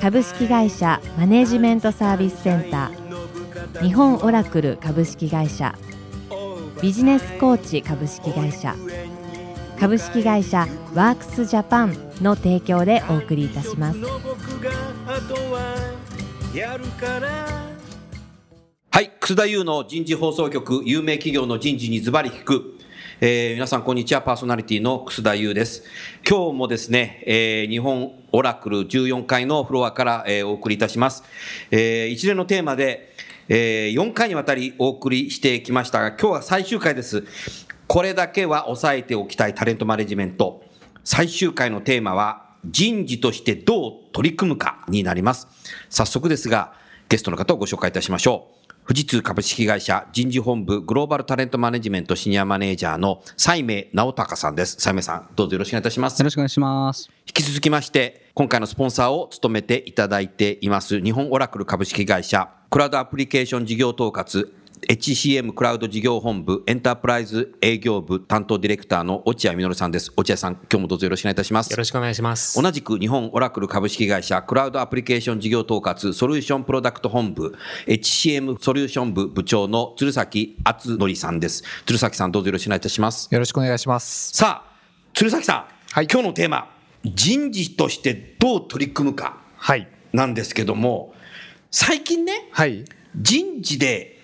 株式会社マネジメントサービスセンター。日本オラクル株式会社。ビジネスコーチ株式会社。株式会社ワークスジャパンの提供でお送りいたします。はい楠田優の人事放送局有名企業の人事にズバリ聞く。えー、皆さんこんにちは。パーソナリティの楠田優です。今日もですね、えー、日本オラクル14階のフロアから、えー、お送りいたします、えー、一連のテーマで、えー、4回にわたりお送りしてきましたが今日は最終回です。これだけは押さえておきたいタレントマネジメント。最終回のテーマは人事としてどう取り組むかになります。早速ですがゲストの方をご紹介いたしましょう。富士通株式会社人事本部グローバルタレントマネジメントシニアマネージャーの西明直隆さんです。西明さん、どうぞよろしくお願いいたします。よろしくお願いします。引き続きまして、今回のスポンサーを務めていただいています、日本オラクル株式会社クラウドアプリケーション事業統括 HCM クラウド事業本部エンタープライズ営業部担当ディレクターの落合実さんです。落合さん、今日もどうぞよろしくお願いいたします。よろしくお願いします。同じく日本オラクル株式会社クラウドアプリケーション事業統括ソリューションプロダクト本部 HCM ソリューション部部長の鶴崎敦則さんです。鶴崎さん、どうぞよろしくお願いいたします。よろしくお願いします。さあ、鶴崎さん、はい、今日のテーマ、人事としてどう取り組むか。はい。なんですけども、最近ね、はい。人事で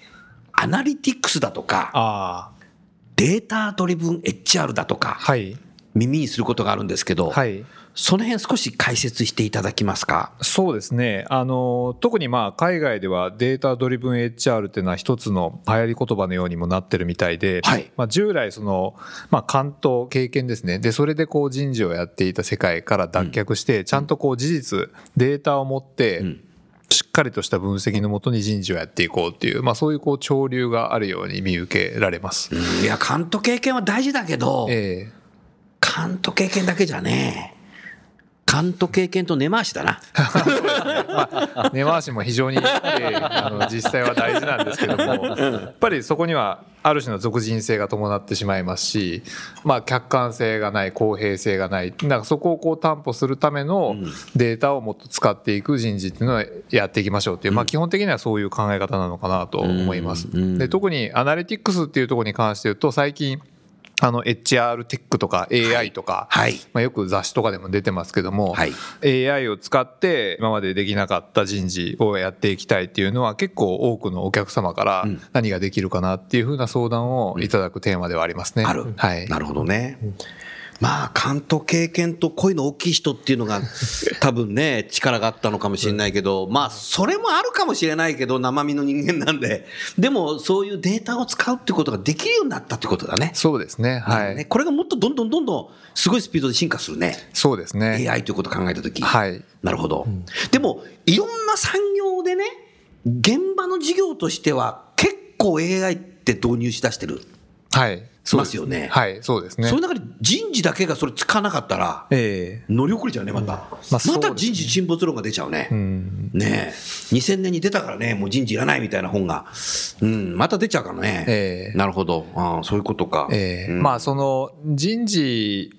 アナリティクスだとか、データドリブン HR だとか、はい、耳にすることがあるんですけど、はい、その辺少し解説していただきますか？そうですね。あの、特にまあ海外ではデータドリブン HR っていうのは一つの流行り言葉のようにもなってるみたいで、はい、まあ従来その、まあ関東経験ですね。で、それでこう人事をやっていた世界から脱却して、ちゃんとこう事実、データを持って、うんしっかりとした分析のもとに人事をやっていこうっていう、まあ、そういうこう潮流があるように見受けられます。いや、監督経験は大事だけど、えー、監督経験だけじゃね勘と経験と根回しだな。根回しも非常に、えー、あの実際は大事なんですけども、やっぱりそこにはある種の俗人性が伴ってしまいますし、まあ、客観性がない公平性がないなんかそこをこう担保するためのデータをもっと使っていく人事っていうのはやっていきましょうっていう、まあ、基本的にはそういう考え方なのかなと思います。で特にアナリティクスっていうところに関して言うと最近あの HR テックとか AI とか、はい、まあ、よく雑誌とかでも出てますけども、はい、AI を使って今までできなかった人事をやっていきたいっていうのは結構多くのお客様から何ができるかなっていうふうな相談をいただくテーマではありますね。ある、はい、なるほどね。まあ、監督経験と声の大きい人っていうのが、多分ね、力があったのかもしれないけど、まあ、それもあるかもしれないけど、生身の人間なんで、でも、そういうデータを使うってことができるようになったってことだね。そうですね。はい。これがもっとどんどんどんどん、すごいスピードで進化するね。そうですね。AI ということを考えたとき。はい。なるほど。うん、でも、いろんな産業でね、現場の事業としては、結構 AI って導入しだしてる。はい。ますよね。はい、そうですね。その中で人事だけがそれつかなかったら、ええー、乗り遅れちゃうね、また。まあ、また人事沈没論が出ちゃうね。うん、ねえ。2000年に出たからね、もう人事いらないみたいな本が。うん、また出ちゃうからね。ええー、なるほど。ああ、そういうことか。ええーうん、まあ、その、人事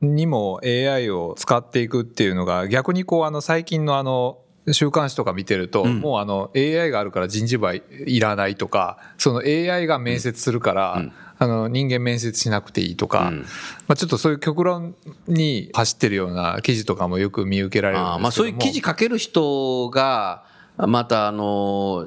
にも AI を使っていくっていうのが、逆にこう、あの、最近のあの、週刊誌とか見てると、うん、もうあの AI があるから人事部はいらないとか、その AI が面接するから、うんあの人間面接しなくていいとか、うん、まあ、ちょっとそういう極論に走ってるような記事とかもよく見受けられるんですけどまあ、そういう記事書ける人がまたあの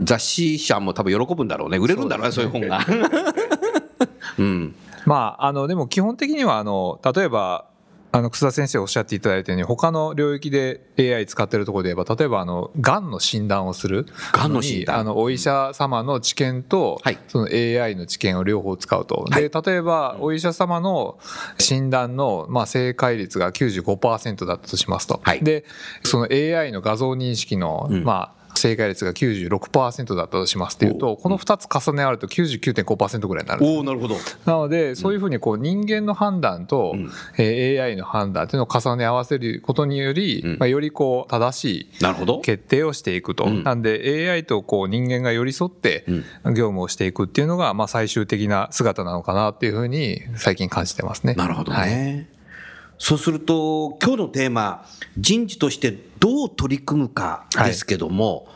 雑誌社も多分喜ぶんだろうね。売れるんだろうね。そういう本が。うん、まああのでも基本的にはあの例えばあの、草田先生おっしゃっていただいたように、他の領域で AI 使ってるところで言えば、例えば、あの、癌の診断をする。癌の診断あの、お医者様の知見と、その AI の知見を両方使うと。で、例えば、お医者様の診断の、まあ、正解率が95%だったとしますと。で、その AI の画像認識の、まあ、正解率が96%だったとしますっていうとこの2つ重ね合うと99.5%ぐらいになるおおなるほど。なのでそういうふうにこう人間の判断と、うん。えー AI の判断っていうのを重ね合わせることにより、うん。まあ、よりこう正しい決定をしていくと、うん。なんで AI とこう人間が寄り添ってうん。業務をしていくっていうのがまあ最終的な姿なのかなっていうふうに最近感じてますね。なるほどね、はいそうすると今日のテーマ人事としてどう取り組むかですけども、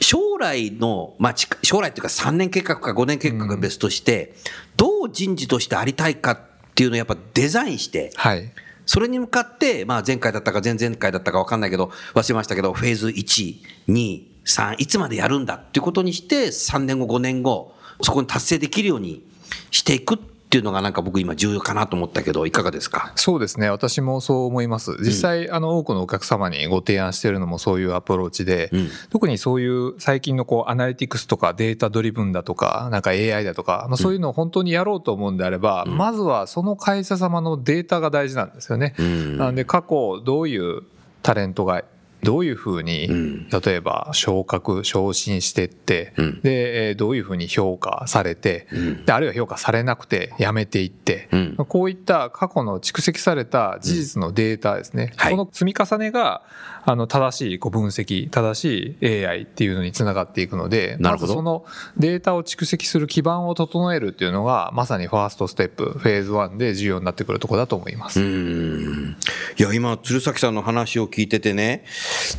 将来の、まあ、近将来というか3年計画か5年計画が別として、どう人事としてありたいかっていうのをやっぱデザインしてはい。それに向かって、まあ、前回だったか前々回だったか分かんないけど忘れましたけどフェーズ123いつまでやるんだっていうことにして3年後5年後そこに達成できるようにしていくっていうのがなんか僕今重要かなと思ったけどいかがですか？そうですね。私もそう思います。実際、あの多くのお客様にご提案しているのもそういうアプローチで、うん。特にそういう最近のこうアナリティクスとかデータドリブンだとかなんか AI だとか、まあ、そういうのを本当にやろうと思うんであれば、うん。まずはその会社様のデータが大事なんですよね。うん。なので過去どういうタレントがどういうふうに、うん。例えば昇格昇進してって、うん。でえーどういうふうに評価されて、うん。であるいは評価されなくて辞めていって、うん。こういった過去の蓄積された事実のデータですね、はい。この積み重ねがあの正しいこう分析正しい AI っていうのにつながっていくのでなるほど。そのデータを蓄積する基盤を整えるっていうのがまさにファーストステップフェーズ1で重要になってくるところだと思います。うん。いや今鶴崎さんの話を聞いててね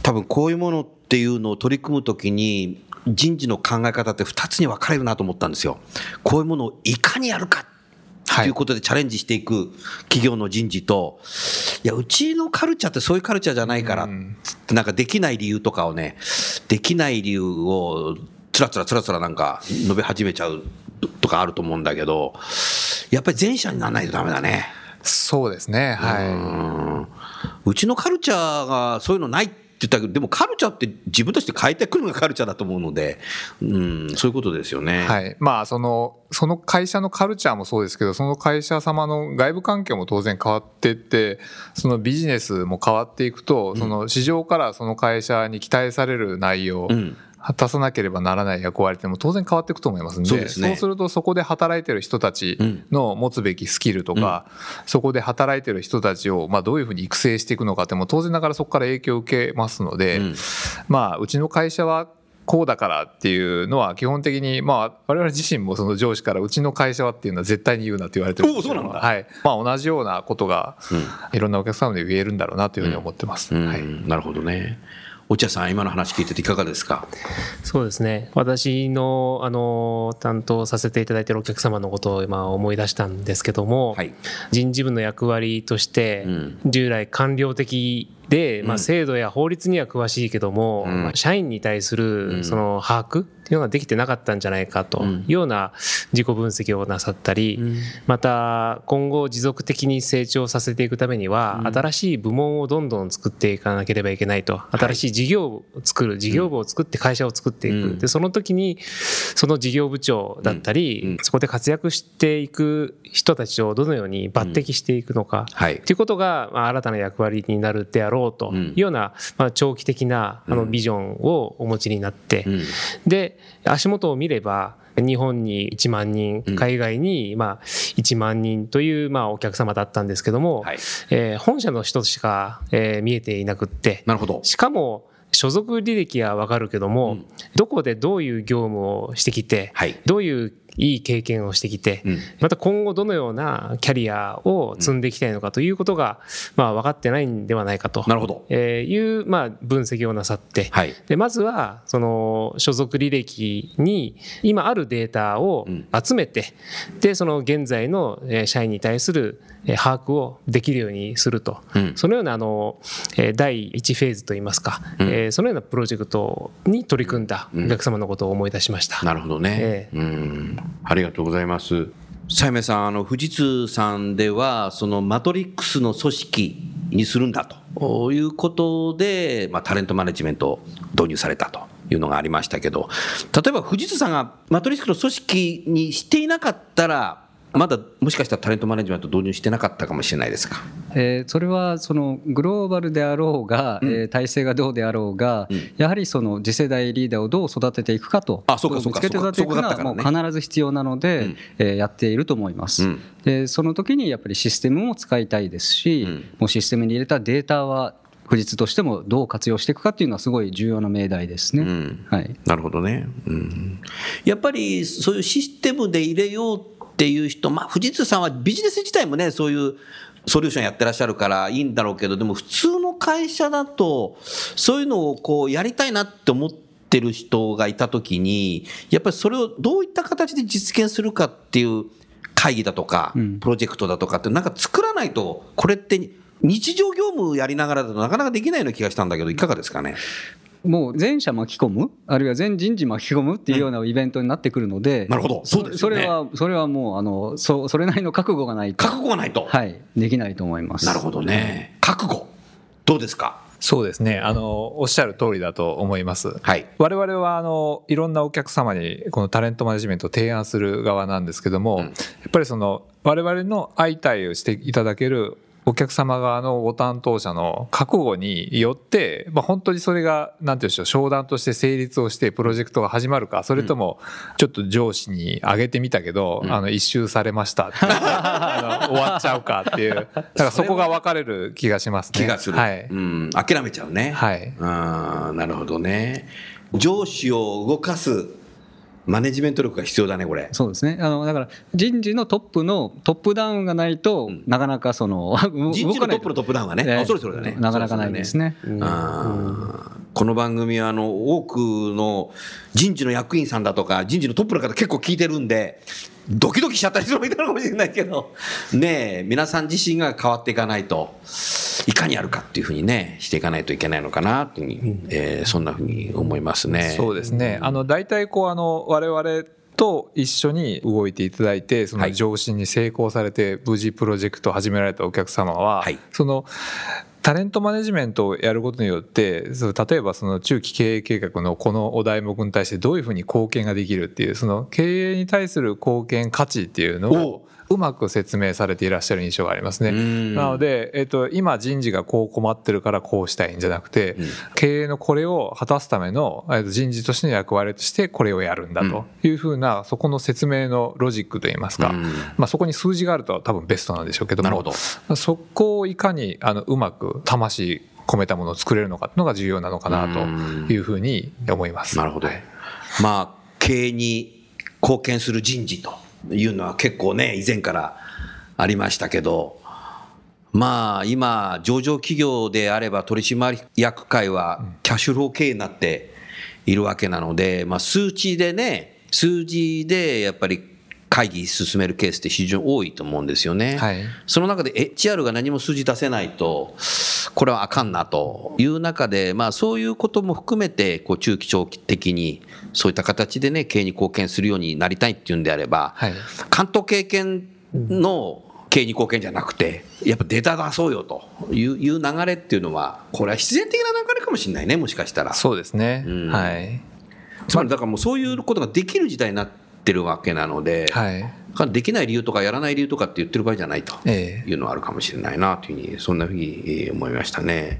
多分こういうものっていうのを取り組むときに人事の考え方って2つに分かれるなと思ったんですよ。こういうものをいかにやるかとい。うことでチャレンジしていく企業の人事と、いや、うちのカルチャーってそういうカルチャーじゃないから、うん。なんかできない理由とかをね、できない理由をつらつらつらつらなんか述べ始めちゃうとかあると思うんだけど、やっぱり前者にならないとダメだね。そうですね。はい、うん。うちのカルチャーがそういうのないって言ったけど、でもカルチャーって自分として変えてくるのがカルチャーだと思うので、うん、そういうことですよね。はい、まあそのその会社のカルチャーもそうですけどその会社様の外部環境も当然変わっていってそのビジネスも変わっていくと、その市場からその会社に期待される内容、うん果たさなければならない役割っても当然変わっていくと思いますんで。そうですね。するとそこで働いてる人たちの持つべきスキルとか、そこで働いてる人たちをまあどういうふうに育成していくのかっても当然ながらそこから影響を受けますので、うん。まあうちの会社はこうだからっていうのは基本的にまあ我々自身もその上司からうちの会社はっていうのは絶対に言うなって言われてるそうなんだ。はい。まあ同じようなことがうん。いろんなお客様で言えるんだろうなというふうに思ってます。うん。はい。なるほどね。落合さん、今の話聞いてていかがですか？そうですね私のあの担当させていただいているお客様のことを今思い出したんですけども、はい。人事部の役割としてうん従来官僚的で、まあ、うん。制度や法律には詳しいけども、うん。まあ社員に対すうん。るその把握っていうのができてなかったんじゃないかとうん。いうような自己分析をなさったり、また今後持続的に成長させていくためには、うん。新しい部門をどんどん作っていかなければいけないと。新しい事業を作る事業部を作って会社を作っていく、うん。でその時にその事業部長だったり、そこで活躍していく人たちをどのように抜擢していくのか、はい。ということが、まあ、新たな役割になるであろうというような、まあ、長期的なあのビジョンをお持ちになって、うんで足元を見れば日本に1万人うん海外にまあ1万人というまあお客様だったんですけども、はい。えー本社の人しかえー見えていなくってなるほど。しかも所属履歴は分かるけども、うんどこでどういう業務をしてきて、はい。どういういい経験をしてきて、うんまた今後どのようなキャリアを積んでいきたいのかということが、まあ、分かってないんではないかとなるほど。えーいう、まあ、分析をなさって、はい。でまずはその所属履歴に今あるデータをうん集めて、でその現在のえー社員に対するえー把握をできるようにすると、うんそのようなあのえー第1フェーズといいますか、うんえーそのようなプロジェクトに取り組んだお客様のことを思い出しました。なるほどね。えうん。ありがとうございます。さやめさん、あの、富士通さんでは、そのマトリックスの組織にするんだということで、まあ、タレントマネジメントを導入されたというのがありましたけど、例えば富士通さんがマトリックスの組織にしていなかったら、まだもしかしたらタレントマネジメント導入してなかったかもしれないですか？えーそれはそのグローバルであろうが、えー体制がどうであろうが、やはりその次世代リーダーをどう育てていくかと、あそうかそうかつけて育てていくのはもう必ず必要なので、えーやっていると思います。うん。でその時にやっぱりシステムも使いたいですし、ん。もうシステムに入れたデータは富士通としてもどう活用していくかっていうのはすごい重要な命題ですね。ん。はい。なるほどね、うん、やっぱりそういうシステムで入れようっていう人、まあ、富士通さんはビジネス自体もね、そういうソリューションやってらっしゃるからいいんだろうけど、でも普通の会社だと、そういうのをこうやりたいなって思ってる人がいたときに、やっぱりそれをどういった形で実現するかっていう会議だとか、プロジェクトだとかって、なんか作らないと、これって日常業務やりながらだとなかなかできないような気がしたんだけど、いかがですかね？もう全社巻き込む、あるいは全人事巻き込むっていうようなイベントになってくるので、なるほどそうですよねそれはそれはもうあのそそれなりの覚悟がないと、覚悟がないと。はい、できないと思います。なるほどね。覚悟。どうですか？そうですねあのおっしゃる通りだと思います。はい。我々はあのいろんなお客様にこのタレントマネジメントを提案する側なんですけども、うんやっぱりその我々の相対をしていただけるお客様側のご担当者の覚悟によって、まあ、本当にそれが何て言うんでしょう商談として成立をしてプロジェクトが始まるかそれともちょっと上司に上げてみたけど、あの一周されましたって あの終わっちゃうかっていうだからそこが分かれる気がしますね。気がする。はいうん。諦めちゃうね。はいああ、なるほどね。上司を動かすマネジメント力が必要だね、これ。そうですねあのだから人事のトップのトップダウンがないと、なかなかその 人事のトップのトップダウンはね。ええあそれそれだね。なかなかないですね。あーこの番組はあの多くの人事の役員さんだとか人事のトップの方結構聞いてるんでドキドキしちゃった人もいたのかもしれないけどねえ皆さん自身が変わっていかないといかにやるかっていうふうにねしていかないといけないのかなというふうに、えーそんなふうに思いますね。そうですね。あの大体こうあの我々と一緒に動いていただいてそのはい。上司に成功されて無事プロジェクトを始められたお客様は、はい。そのタレントマネジメントをやることによってその例えばその中期経営計画のこのお題目に対してどういうふうに貢献ができるっていうその経営に対する貢献価値っていうのをうまく説明されていらっしゃる印象がありますね。ん。なので、えっと、今人事がこう困ってるからこうしたいんじゃなくて、経営のこれを果たすためのえっと人事としての役割としてこれをやるんだというふうな、そこの説明のロジックといいますか、うん。まあ、そこに数字があると多分ベストなんでしょうけどもなるほど。そこをいかにあのうまく魂込めたものを作れるのかっていうのが重要なのかなというふうに思います。なるほど。はい。まあ、経営に貢献する人事というのは結構ね、以前からありましたけど、まあ、今、上場企業であれば取締役会はキャッシュフロー経営になっているわけなので、まあ、数値でね、数字でやっぱり会議進めるケースって非常に多いと思うんですよね。はい。その中で HR が何も数字出せないと、これはあかんなと。いう中で、まあそういうことも含めて、こう中期長期的にそういった形でね、経営に貢献するようになりたいっていうんであれば、はい。関東経験の経営に貢献じゃなくて、やっぱデータ出そうよといういう流れっていうのは、これは必然的な流れかもしれないね、もしかしたら。そうですね、うん。はい、つまりだからもうそういうことができる時代になってるわけなので、はいできない理由とかやらない理由とかって言ってる場合じゃないと。ええいうのはあるかもしれないなというふうに、そんなふうにえー思いましたね。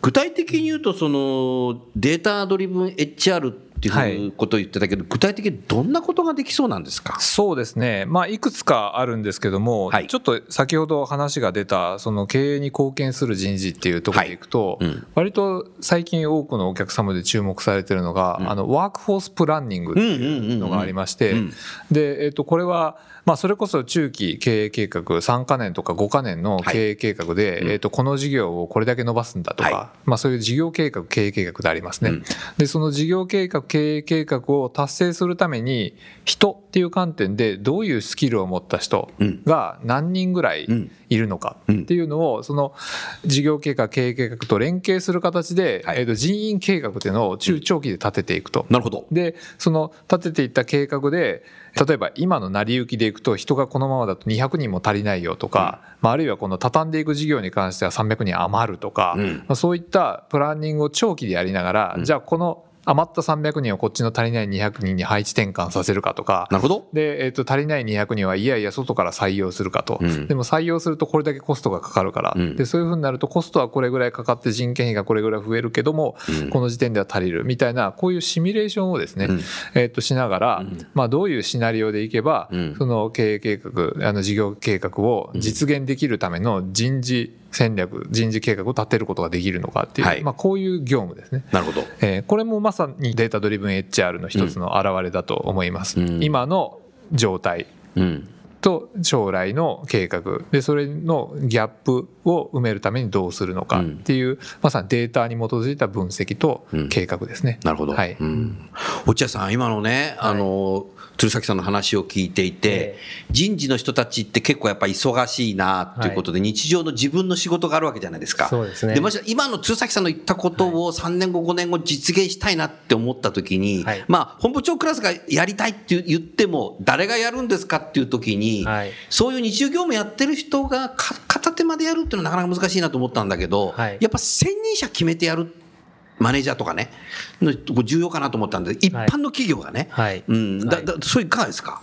具体的に言うと、そのデータドリブン HR っていうことを言ってたけど、具体的にどんなことができそうなんですか？そうですね、まあ、いくつかあるんですけども、はい。ちょっと先ほど話が出たその経営に貢献する人事っていうところでいくと、はいうん。割と最近多くのお客様で注目されてるのが、あのワークフォースプランニングっていうのがありまして、うんで、えっとこれは、まあ、それこそ中期経営計画3か年とか5か年の経営計画で、えっとこの事業をこれだけ伸ばすんだとか、はまあ、そういう事業計画経営計画でありますね。うん。でその事業計画経営計画を達成するために人っていう観点でどういうスキルを持った人が何人ぐらいうん。いるのかっていうのをその事業計画経営計画と連携する形で、はい。えーと人員計画っていうのを中長期で立てていくと。なるほど。でその立てていった計画で例えば今の成り行きでいくと人がこのままだと200人も足りないよとか、まあ、あるいはこの畳んでいく事業に関しては300人余るとか、うん。まあ、そういったプランニングを長期でやりながら、じゃあこの余った300人をこっちの足りない200人に配置転換させるかとか。なるほど。で、えー、と足りない200人はいやいや外から採用するかと、うん。でも採用するとこれだけコストがかかるから、うん。でそういうふうになるとコストはこれぐらいかかって人件費がこれぐらい増えるけども、うん。この時点では足りるみたいなこういうシミュレーションをですね、うん。えー、としながら、うん。まあ、どういうシナリオでいけば、うん。その経営計画あの事業計画を実現できるための人事戦略人事計画を立てることができるのかっていう、はいまあ、こういう業務ですね。なるほど。えーこれもまさにデータドリブン HR の一つの表れだと思います。うん今の状態うん。と将来の計画でそれのギャップを埋めるためにどうするのかっていう、まさにデータに基づいた分析と計画ですね。なるほど。はいうん。落合さん、今のね、あの、鶴崎さんの話を聞いていて、え人事の人たちって結構やっぱ忙しいなっていうことで、日常の自分の仕事があるわけじゃないですか。そうですね。で、もし今の鶴崎さんの言ったことを3年後、5年後実現したいなって思った時に、はい。まあ、本部長クラスがやりたいって言っても、誰がやるんですかっていう時に、はい。そういう日常業務やってる人がか片手までやるっていうのはなかなか難しいなと思ったんだけど、はい。やっぱ専任者決めてやるマネージャーとかね、重要かなと思ったんで、一般の企業がね、はい。うん、だはいだそれいかがですか、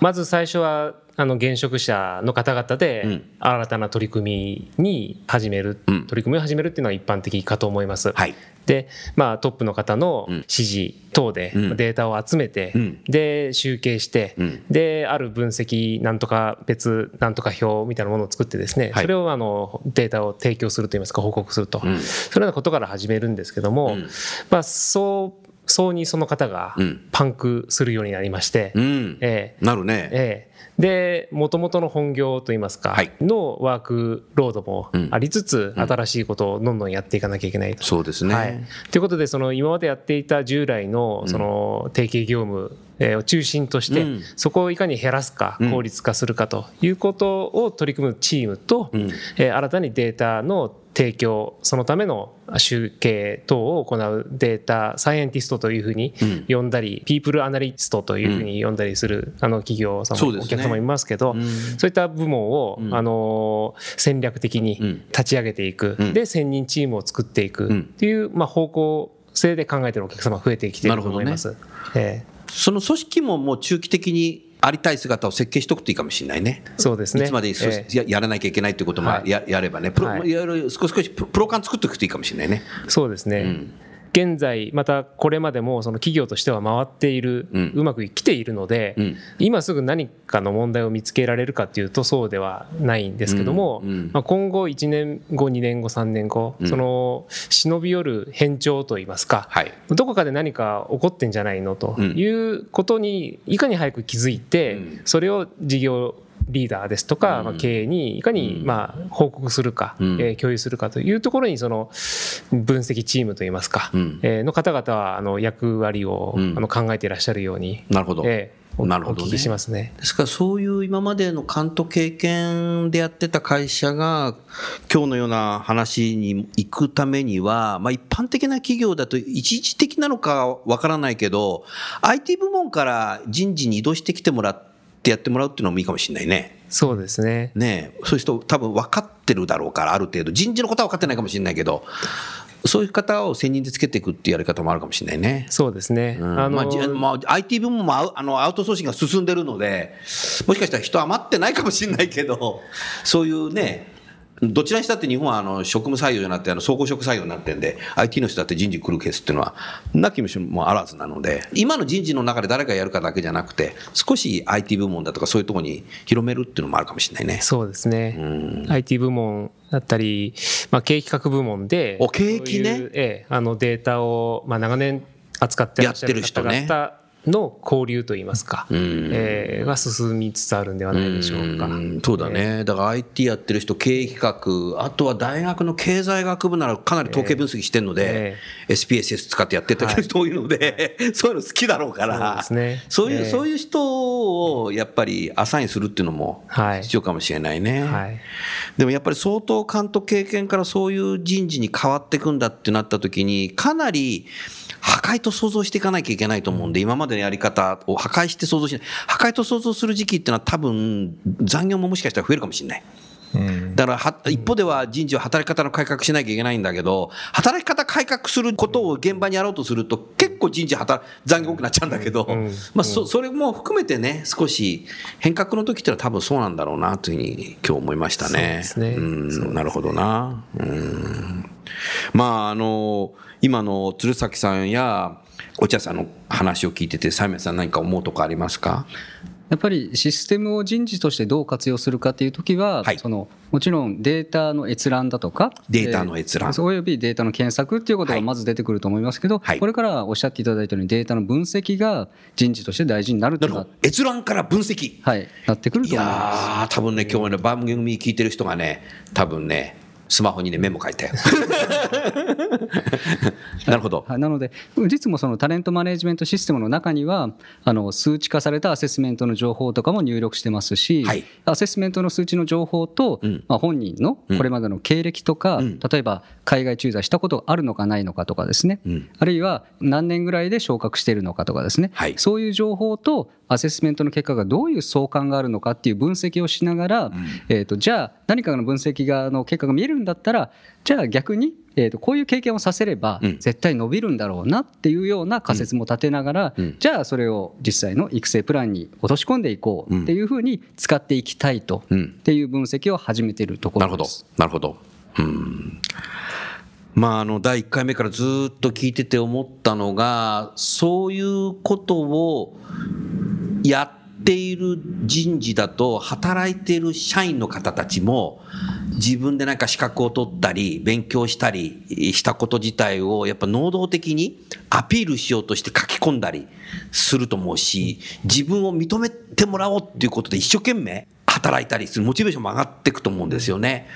まず最初はあの現職者の方々うん。で新たな取り組みに始める、うん。取り組みを始めるっていうのは一般的かと思います。はい、で、まあ、トップの方のうん。指示等でうん。データを集めて、うん。で集計して、うん。である分析なんとか別なんとか表みたいなものを作ってですね、はい。それをあのデータを提供するといいますか報告すると、うん。そのようなことから始めるんですけども、うん。まあ、そうそうにその方がうん。パンクするようになりまして、うん。ええ。なるね、ええ、でもともとの本業といいますか、はい。のワークロードもうん。ありつつ、うん。新しいことをどんどんやっていかなきゃいけないと。そうですね、はい、ということでその今までやっていた従来のその定型業務えーを中心として、うん。そこをいかに減らすかうん。効率化するかということを取り組むチームと、うん。えー新たにデータの提供そのための集計等を行うデータサイエンティストというふうにうん。呼んだり、ピープルアナリストというふうに呼んだりするあの企業様、そうですねお客様いますけど、うん。そういった部門を、うん。あの戦略的にうん。立ち上げていく、うん。で専任チームを作っていくうんっていう、まあ、方向性で考えているお客様増えてきていると思います。ええ。その組織ももう中期的にありたい姿を設計しておくといいかもしれないね。そうですね。いつまでええ。ややらなきゃいけないということもはい。や,、やればね、プロはい。いろいろ少しプロ感作っておくといいかもしれないね。そうですね、うん現在またこれまでもその企業としては回っている、うん。うまく来ているので、うん。今すぐ何かの問題を見つけられるかっていうとそうではないんですけども、うん。うん。まあ、今後1年後2年後3年後、うん。その忍び寄る変調といいますか、はい。どこかで何か起こってんじゃないのとうん。いうことにいかに早く気づいて、うん。それを事業リーダーですとか、うん。まあ、経営にいかにうん。まあ報告するか、うん。えー共有するかというところにその分析チームといいますか、うん。えーの方々はあの役割をうん。あの考えていらっしゃるように、なるほど。えーおなるほどね。お聞きしますね。ですからそういう今までの監督経験でやってた会社が今日のような話に行くためには、まあ、一般的な企業だと一時的なのかわからないけど IT 部門から人事に移動してきてもらってやってもらうっていうのもいいかもしれないね。そうですね。ねえそういう人多分分かってるだろうからある程度人事のことは分かってないかもしれないけどそういう方を専任でつけていくっていうやり方もあるかもしれないね。そうですね。うんあのまあじまあ、IT 部門もアウあのアウトソーシングが進んでるので、もしかしたら人余ってないかもしれないけど、そういうね、どちらにしたって日本はあの職務採用じゃなくてあの総合職採用になってるんで、IT の人だって人事来るケースっていうのは、なきももあらずなので、今の人事の中で誰がやるかだけじゃなくて、少し IT 部門だとかそういうところに広めるっていうのもあるかもしれないね。そうですね。うん IT 部門だったり、まあ、経営企画部門で、お経営ねそういうええ、あのデータを、まあ、長年扱ってらっしゃるやってる人ね方々の交流といいますか、うん。ええが進みつつあるんではないでしょうか。ん。そうだね、だから IT やってる人、経営企画、あとは大学の経済学部ならかなり統計分析してるので、SPSS 使ってやってた人多いので、そういうの好きだろうから、そういうええそういう人をやっぱりアサインするっていうのもはい。必要かもしれないね。はい。でもやっぱり相当監督経験からそういう人事に変わっていくんだってなった時にかなり破壊と想像していかなきゃいけないと思うんで、今までのやり方を破壊して想像しない破壊と想像する時期っていうのは多分残業ももしかしたら増えるかもしれない。うん。だからは一方では人事は働き方の改革しなきゃいけないんだけど、働き方改革することを現場にやろうとすると、結構人事働残業多くなっちゃうんだけど、ん。まあそそれも含めてね、少し変革の時ってのは多分そうなんだろうなというふうに今日思いましたね。なるほどな。うん。まああの今の鶴崎さんや落合さんの話を聞いてて、サイメンさん何か思うとこありますか？やっぱりシステムを人事としてどう活用するかというときは、はいそのもちろんデータの閲覧だとか、データの閲覧えーおよびデータの検索っていうことはいがまず出てくると思いますけど、はいこれからおっしゃっていただいたように、データの分析が人事として大事になるという。閲覧から分析。はい、なってくるいと思います。やー、多分ね、今日ね、番組聞いてる人がね、多分ね、スマホにね、メモ書いたよ。なるほど。はい、なので、実もそのタレントマネジメントシステムの中には、あの数値化されたアセスメントの情報とかも入力してますし、はい。アセスメントの数値の情報と、うん。まあ、本人のこれまでの経歴とか、うん。例えば海外駐在したことがあるのかないのかとかですね、うん。あるいは何年ぐらいで昇格しているのかとかですね、はい。そういう情報とアセスメントの結果がどういう相関があるのかっていう分析をしながら、えー、とじゃあ何かの分析がの結果が見えるんだったらじゃあ逆に、えー、とこういう経験をさせればうん絶対伸びるんだろうなっていうような仮説も立てながら、うんじゃあそれを実際の育成プランに落とし込んでいこうっていうふうに使っていきたいと、うんっていう分析を始めているとこなるほどろです。。なるほど。うん。まあ、あの、第1回目からずっと聞いてて思ったのが、そういうことをやっている人事だと、働いている社員の方たちも、自分でなんか資格を取ったり、勉強したりしたこと自体を、やっぱ能動的にアピールしようとして書き込んだりすると思うし、自分を認めてもらおうっていうことで一生懸命働いたりするモチベーションも上がっていくと思うんですよね。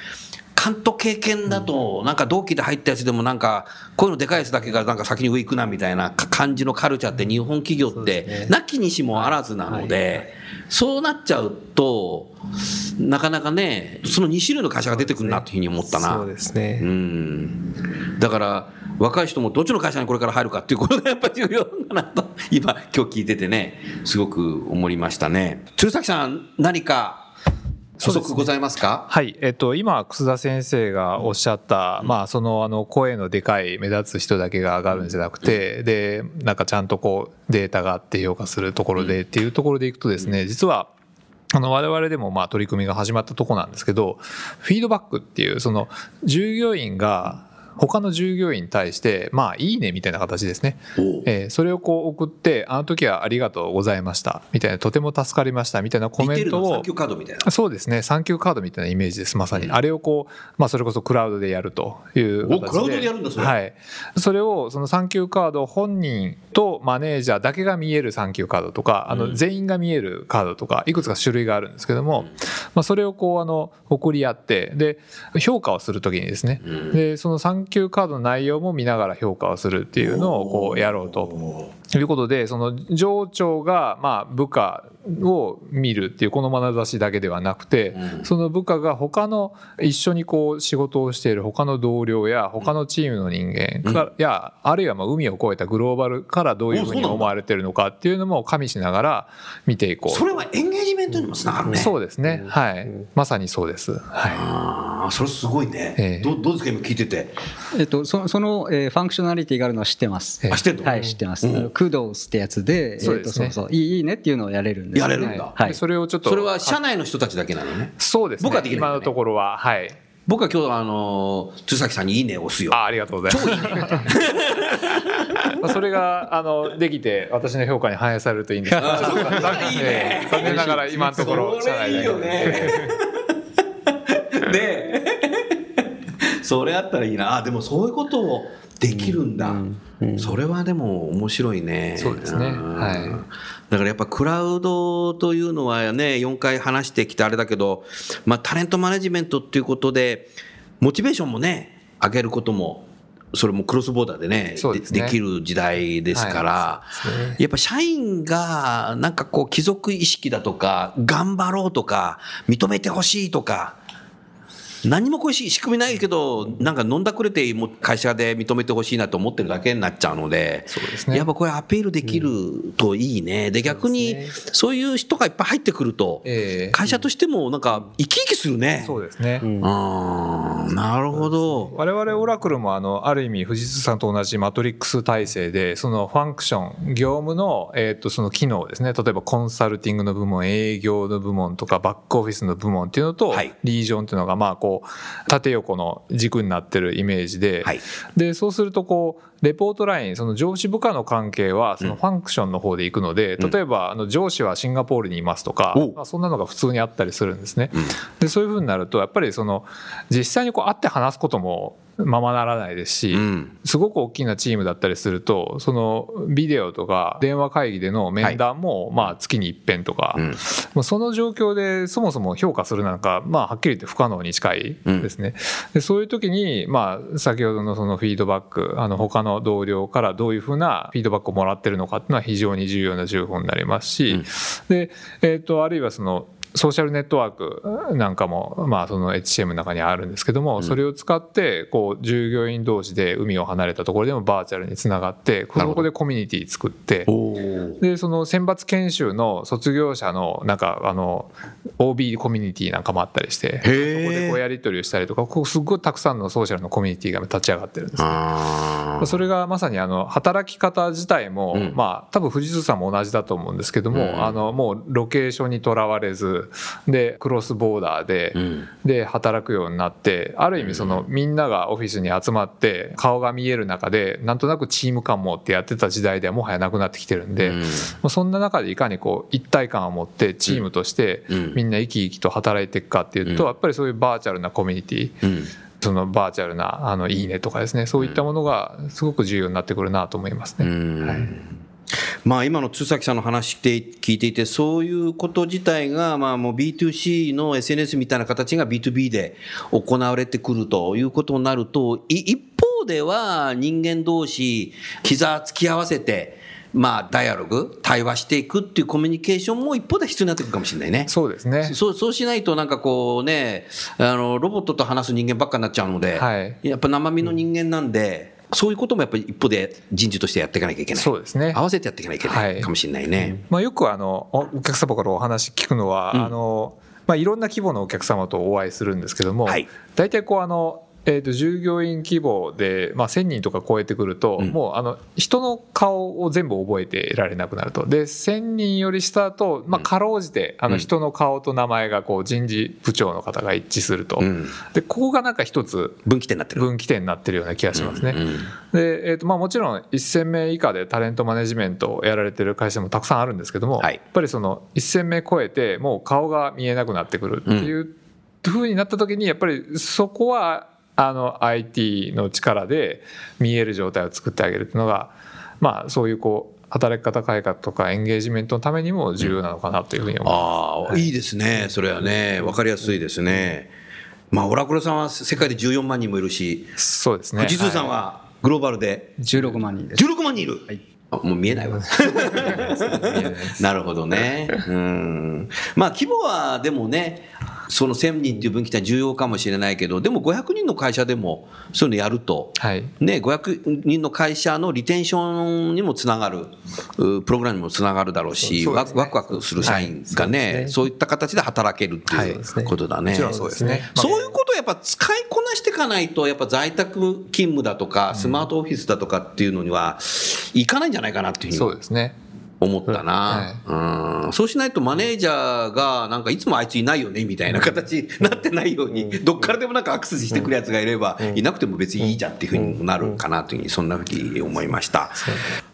関東経験だと、なんか同期で入ったやつでもなんか、こういうのでかいやつだけがなんか先に上行くなみたいな感じのカルチャーって日本企業って、なきにしもあらずなので、そうなっちゃうと、なかなかね、その2種類の会社が出てくるなというふうに思ったな。そうですね、うん。だから若い人もどっちの会社にこれから入るかっていうことがやっぱり重要だなと今今日聞いててねすごく思いましたね。鶴崎さん何か補足ございますか？はい、えっと、今、楠田先生がおっしゃった、まあ、その、あの、声のでかい、目立つ人だけが上がるんじゃなくて、で、なんかちゃんとこう、データがあって評価するところでっていうところでいくとですね、実は、あの、我々でも、まあ、取り組みが始まったとこなんですけど、フィードバックっていう、その、従業員が、他の従業員に対して、まあ、いいねみたいな形ですね。おえーそれをこう送って、あの時はありがとうございました、みたいな、とても助かりました、みたいなコ似メントを。てるのサンキューカードみたいな。そうですね、サンキューカードみたいなイメージです、まさに。あれをこう、まあ、それこそクラウドでやるという形で。おクラウドでやるんだそれ。はい。それを、そのサンキューカード本人とマネージャーだけが見えるサンキューカードとか、あの、全員が見えるカードとか、いくつか種類があるんですけども、まあ、それをこう、あの、送り合って、で、評価をするときにですね、で、そのサンキューカードの内容も見ながら評価をするっていうのをこうやろうと。ということで、その上長がまあ部下を見るっていうこの眼差しだけではなくて、その部下が他の一緒にこう仕事をしている他の同僚や他のチームの人間から、やあるいはまあ海を越えたグローバルからどういうふうに思われてるのかっていうのも加味しながら見ていこう。それはエンゲージメントにもつながるねそうですね。はい。まさにそうです。はい。ああそれすごいね、ええどどうですか？今聞いててえっと、そその、えー functionality があるのは知ってます。あ知ってんの？はい、知ってます。 Kudos ってやつで、そうですね。えーとそうそう。いいいいねっていうのをやれるんですよね、やれるんだ。はい。で。それをちょっと。それは社内の人たちだけなのね。そうですね。僕はできないね。今のところは、はい。僕は今日あの鶴崎さんに「いいね」を押すよ。あありがとうございます。まあ それがあのできて私の評価に反映されるといいんです。けど、ちょっと残いいね。ええ残念ながら今のところそれいいよね ねえ。それあったらいいな。あでもそういうことをできるんだ、それはでも面白いね。そうですね。ん。はい。だからやっぱクラウドというのはね4回話してきてあれだけど、まあ、タレントマネジメントっていうことでモチベーションもね上げることもそれもクロスボーダーでねですね。できる時代ですから、はい。ねやっぱ社員がなんかこう貴族意識だとか頑張ろうとか認めてほしいとか何もこういう仕組みないけど、なんか飲んだくれて、もう会社で認めてほしいなと思ってるだけになっちゃうので、そうですねやっぱこれアピールできるといいね。で、逆に、そういう人がいっぱい入ってくると、ええ会社としてもなんか生き生きするね。そうですね。あーなるほど。我々オラクルもあのある意味富士通さんと同じマトリックス体制でそのファンクション業務のえーとその機能ですね例えばコンサルティングの部門営業の部門とかバックオフィスの部門っていうのとはいリージョンっていうのがまあこう縦横の軸になってるイメージではい。でそうするとこうレポートラインその上司部下の関係はそのファンクションの方で行くので例えばあの上司はシンガポールにいますとかお。まあそんなのが普通にあったりするんですね。でそういうふうになるとやっぱりその実際にこう会って話すこともままならないですし、うん。すごく大きなチームだったりするとそのビデオとか電話会議での面談もまあ月に一遍とか、その状況でそもそも評価するなんか、まあ、はっきり言って不可能に近いですね。でそういう時に、まあ、先ほどのそのフィードバックあの他の同僚からどういうふうなフィードバックをもらってるのかっていうのは非常に重要な情報になりますし、でえー、とあるいはそのソーシャルネットワークなんかも、まあ、その HCM の中にあるんですけども、それを使ってこう従業員同士で海を離れたところでもバーチャルにつながってこなるほど。こでコミュニティ作ってでその選抜研修の卒業者のなんかあの OB コミュニティなんかもあったりしてそこでこうやり取りをしたりとかこうすごいたくさんのソーシャルのコミュニティが立ち上がってるんですね。あー。それがまさにあの働き方自体も、うん。まあ多分富士通さんも同じだと思うんですけども、うん。あのもうロケーションにとらわれずでクロスボーダーで、うん。で働くようになってある意味そのみんながオフィスに集まって顔が見える中でなんとなくチーム感持ってやってた時代ではもはやなくなってきてるんで、うん。そんな中でいかにこう一体感を持ってチームとしてうん。みんな生き生きと働いていくかっていうと、うん。やっぱりそういうバーチャルなコミュニティうん。そのバーチャルなあのいいねとかですねそういったものがすごく重要になってくるなと思いますね。うん。はいまあ、今の津崎さんの話で聞いていて、そういうこと自体が、まあ、もう B2C の SNS みたいな形が B2B で行われてくるということになると、い一方では人間同士、膝つき合わせて、まあ、ダイアログ、対話していくっていうコミュニケーションも一方で必要になってくるかもしれないね。そうですねそうそうしないと、なんかこうね、あのロボットと話す人間ばっかになっちゃうので、はいやっぱ生身の人間なんで、そういうこともやっぱり一方で人事としてやっていかなきゃいけない。そうですね合わせてやっていかなきゃいけなはいいかもしれないね。まあ、よくあのおお客様からお話聞くのは、うんあのまあ、いろんな規模のお客様とお会いするんですけども、はい大体こうあの、えー、と従業員規模で、まあ、1,000人とか超えてくると、うん。もうあの人の顔を全部覚えてられなくなると。で1,000人より下だと、まあ、かろうじてあうん。の人の顔と名前がこう人事部長の方が一致すると、うん。でここがなんか一つ分岐点になってる。分岐点になってるような気がしますね。うんで、えーとまあ、もちろん1000名以下でタレントマネジメントをやられてる会社もたくさんあるんですけども、はい。やっぱりその1000名超えてもう顔が見えなくなってくるっていうふうになった時にやっぱりそこはあの IT の力で見える状態を作ってあげるっていうのが、まあ、そういうこう働き方改革とかエンゲージメントのためにも重要なのかなというふうに思います。ああ、いいですね。それはね、わかりやすいですね。まあ、オラクルさんは世界で14万人もいるし、そうですね富士通さんはグローバルで16万人です。16万人いる。あもう見えないわ。なるほどね。うん。まあ規模はでもね、その1000人っていう分岐点は重要かもしれないけど、でも500人の会社でもそういうのやると、はいね、500人の会社のリテンションにもつながる、うプログラムにもつながるだろうし、そうですねワクワクワクする社員がね、そういった形で働けるってはいいうことだね。そうですね。そういうことをやっぱ使いこなしていかないと、やっぱ在宅勤務だとか、スマートオフィスだとかっていうのには、いかないんじゃないかなっていうふうにそうですね。思ったな、うん。そうしないとマネージャーがなんかいつもあいついないよねみたいな形になってないようにどっからでもなんかアクセスしてくるやつがいればいなくても別にいいじゃんっていうふうにもなるかなというふうにそんなふうに思いました。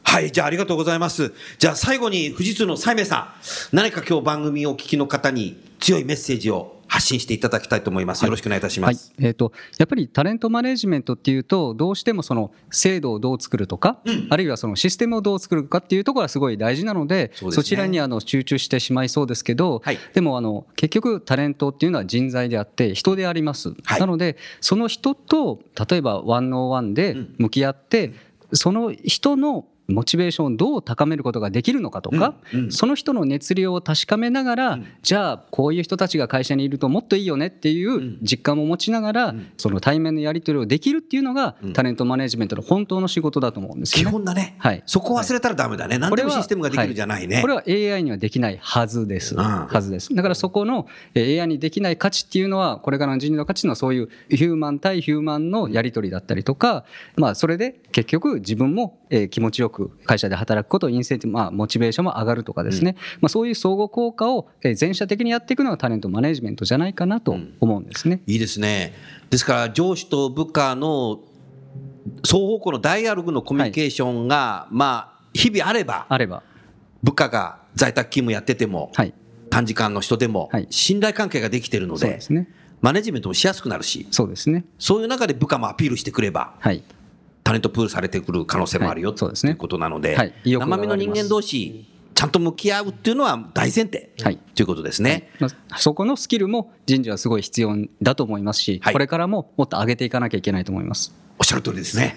はい。じゃあありがとうございます。じゃあ最後に富士通の西明さん。何か今日番組をお聞きの方に強いメッセージを発信していただきたいと思います。よろしくお願いいたしまはい。す、えー、とやっぱりタレントマネジメントっていうとどうしてもその制度をどう作るとか、あるいはそのシステムをどう作るかっていうところがすごい大事なのでそね。ちらにあの集中してしまいそうですけど、はい。でもあの結局タレントっていうのは人材であって人であります、はい。なのでその人と例えばワンオワンで向き合って、その人のモチベーションをどう高めることができるのかとか、うんうんその人の熱量を確かめながら、うんじゃあこういう人たちが会社にいるともっといいよねっていう実感も持ちながら、んその対面のやり取りをできるっていうのが、うんタレントマネジメントの本当の仕事だと思うんです基よね。本だね。はいそこ忘れたらダメだね。何でもシステムができるじゃないね。これは AI にはできないはずです。うんはずです。だからそこのえー AI にできない価値っていうのは、これからの人類の価値のはそういうヒューマン対ヒューマンのやり取りだったりとか、まあそれで結局自分もえー気持ちよく会社で働くこと、インセンティブ、まあモチベーションも上がるとかですね、まあそういう相互効果をえー全社的にやっていくのがタレントマネジメントじゃないかなと思うんですね。いいですね。ですから上司と部下の双方向のダイアログのコミュニケーションが、まあ日々あればあれば。部下が在宅勤務やってても、はい。短時間の人でもはい信頼関係ができてるのでね。マネジメントもしやすくなるしそうですね。そういう中で部下もアピールしてくればはい。タレントプールされてくる可能性もあるよ、はいそうですねということなので、はい生身の人間同士ちゃんと向き合うっていうのは大前提、はいということですね。まあ、そこのスキルも人事はすごい必要だと思いますし、はいこれからももっと上げていかなきゃいけないと思います。おっしゃる通りですね。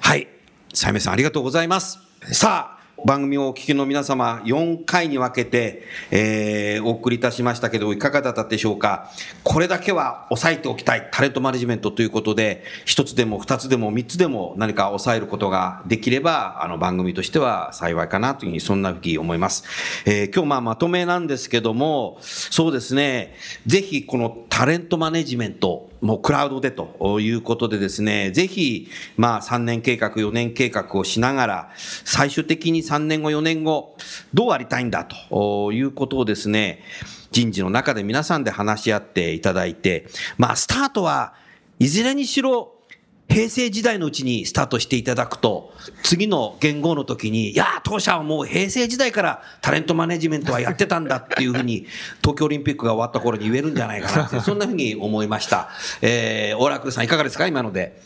はい。さやめさんありがとうございます。さあ、番組をお聞きの皆様、4回に分けて、えーお送りいたしましたけど、いかがだったでしょうか？これだけは抑えておきたい、タレントマネジメントということで、一つでも二つでも三つでも何か抑えることができれば、あの番組としては幸いかなというふうに、そんなふうに思います。えー今日まあまとめなんですけども、そうですね、ぜひこのタレントマネジメント、もうクラウドでということでですね、ぜひ、まあ3年計画、4年計画をしながら、最終的に3年後、4年後、どうありたいんだということをですね、人事の中で皆さんで話し合っていただいて、まあスタートはいずれにしろ、平成時代のうちにスタートしていただくと、次の元号の時に、いや、当社はもう平成時代からタレントマネジメントはやってたんだっていうふうに、東京オリンピックが終わった頃に言えるんじゃないかなって、そんなふうに思いました。えー、オーラクルさんいかがですか？今ので。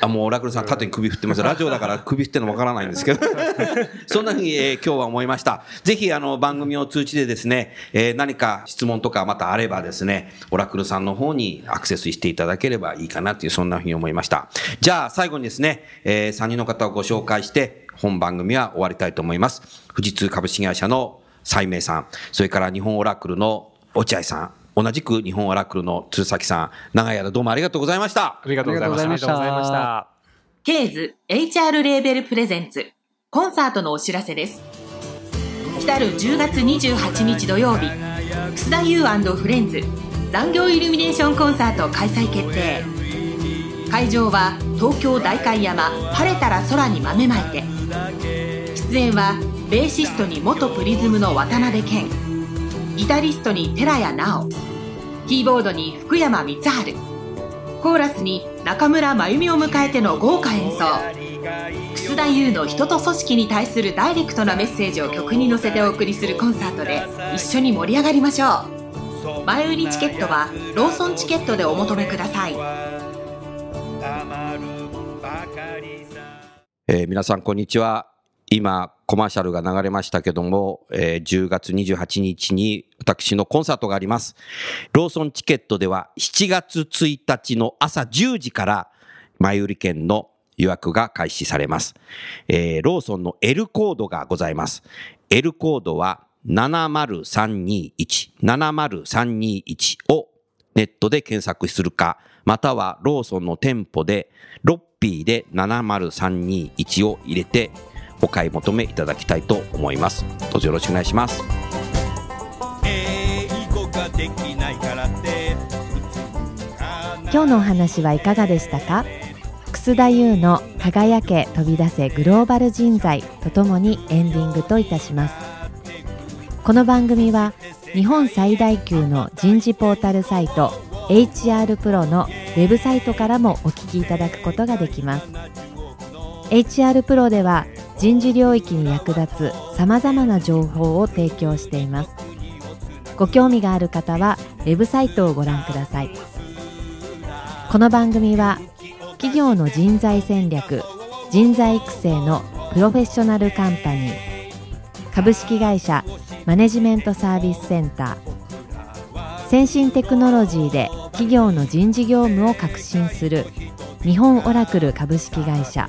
あ、もうオラクルさん縦に首振ってます。ラジオだから首振ってるのわからないんですけど。そんなふうに、えー今日は思いました。ぜひ、あの、番組を通じてですね、えー何か質問とかまたあればですね、オラクルさんの方にアクセスしていただければいいかなという、そんなふうに思いました。じゃあ、最後にですね、え3人の方をご紹介して、本番組は終わりたいと思います。富士通株式会社の斉明さん、それから日本オラクルの落合さん、同じく日本オラクルの鶴崎さん、長い間どうもありがとうございました。ありがとうございました。ありがとうございました。ケーズ HR レーベルプレゼンツコンサートのお知らせです。来たる10月28日土曜日楠田優フレンズ残業イルミネーションコンサート開催決定。会場は東京代官山晴れたら空に豆まいて。出演はベーシストに元プリズムの渡辺謙ギタリストに寺谷直。キーボードに福山光晴。コーラスに中村真由美を迎えての豪華演奏。楠田優の人と組織に対するダイレクトなメッセージを曲に乗せてお送りするコンサートで一緒に盛り上がりましょう。前売りチケットはローソンチケットでお求めください。えー皆さんこんにちは。今、コマーシャルが流れましたけども、えー10月28日に私のコンサートがあります。ローソンチケットでは7月1日の朝10時から前売り券の予約が開始されます。えーローソンの L コードがございます。L コードは70321、70321をネットで検索するか、またはローソンの店舗で、ロッピーで70321を入れて、お買い求めいただきたいと思います。どうぞよろしくお願いします。今日のお話はいかがでしたか？楠田優の「輝け飛び出せグローバル人材」とともにエンディングといたしますこの番組は日本最大級の人事ポータルサイト HR プロのウェブサイトからもお聞きいただくことができます HR プロでは人事領域に役立つさまざまな情報を提供しています。ご興味がある方はウェブサイトをご覧ください。この番組は企業の人材戦略人材育成のプロフェッショナルカンパニー株式会社マネジメントサービスセンター先進テクノロジーで企業の人事業務を革新する日本オラクル株式会社。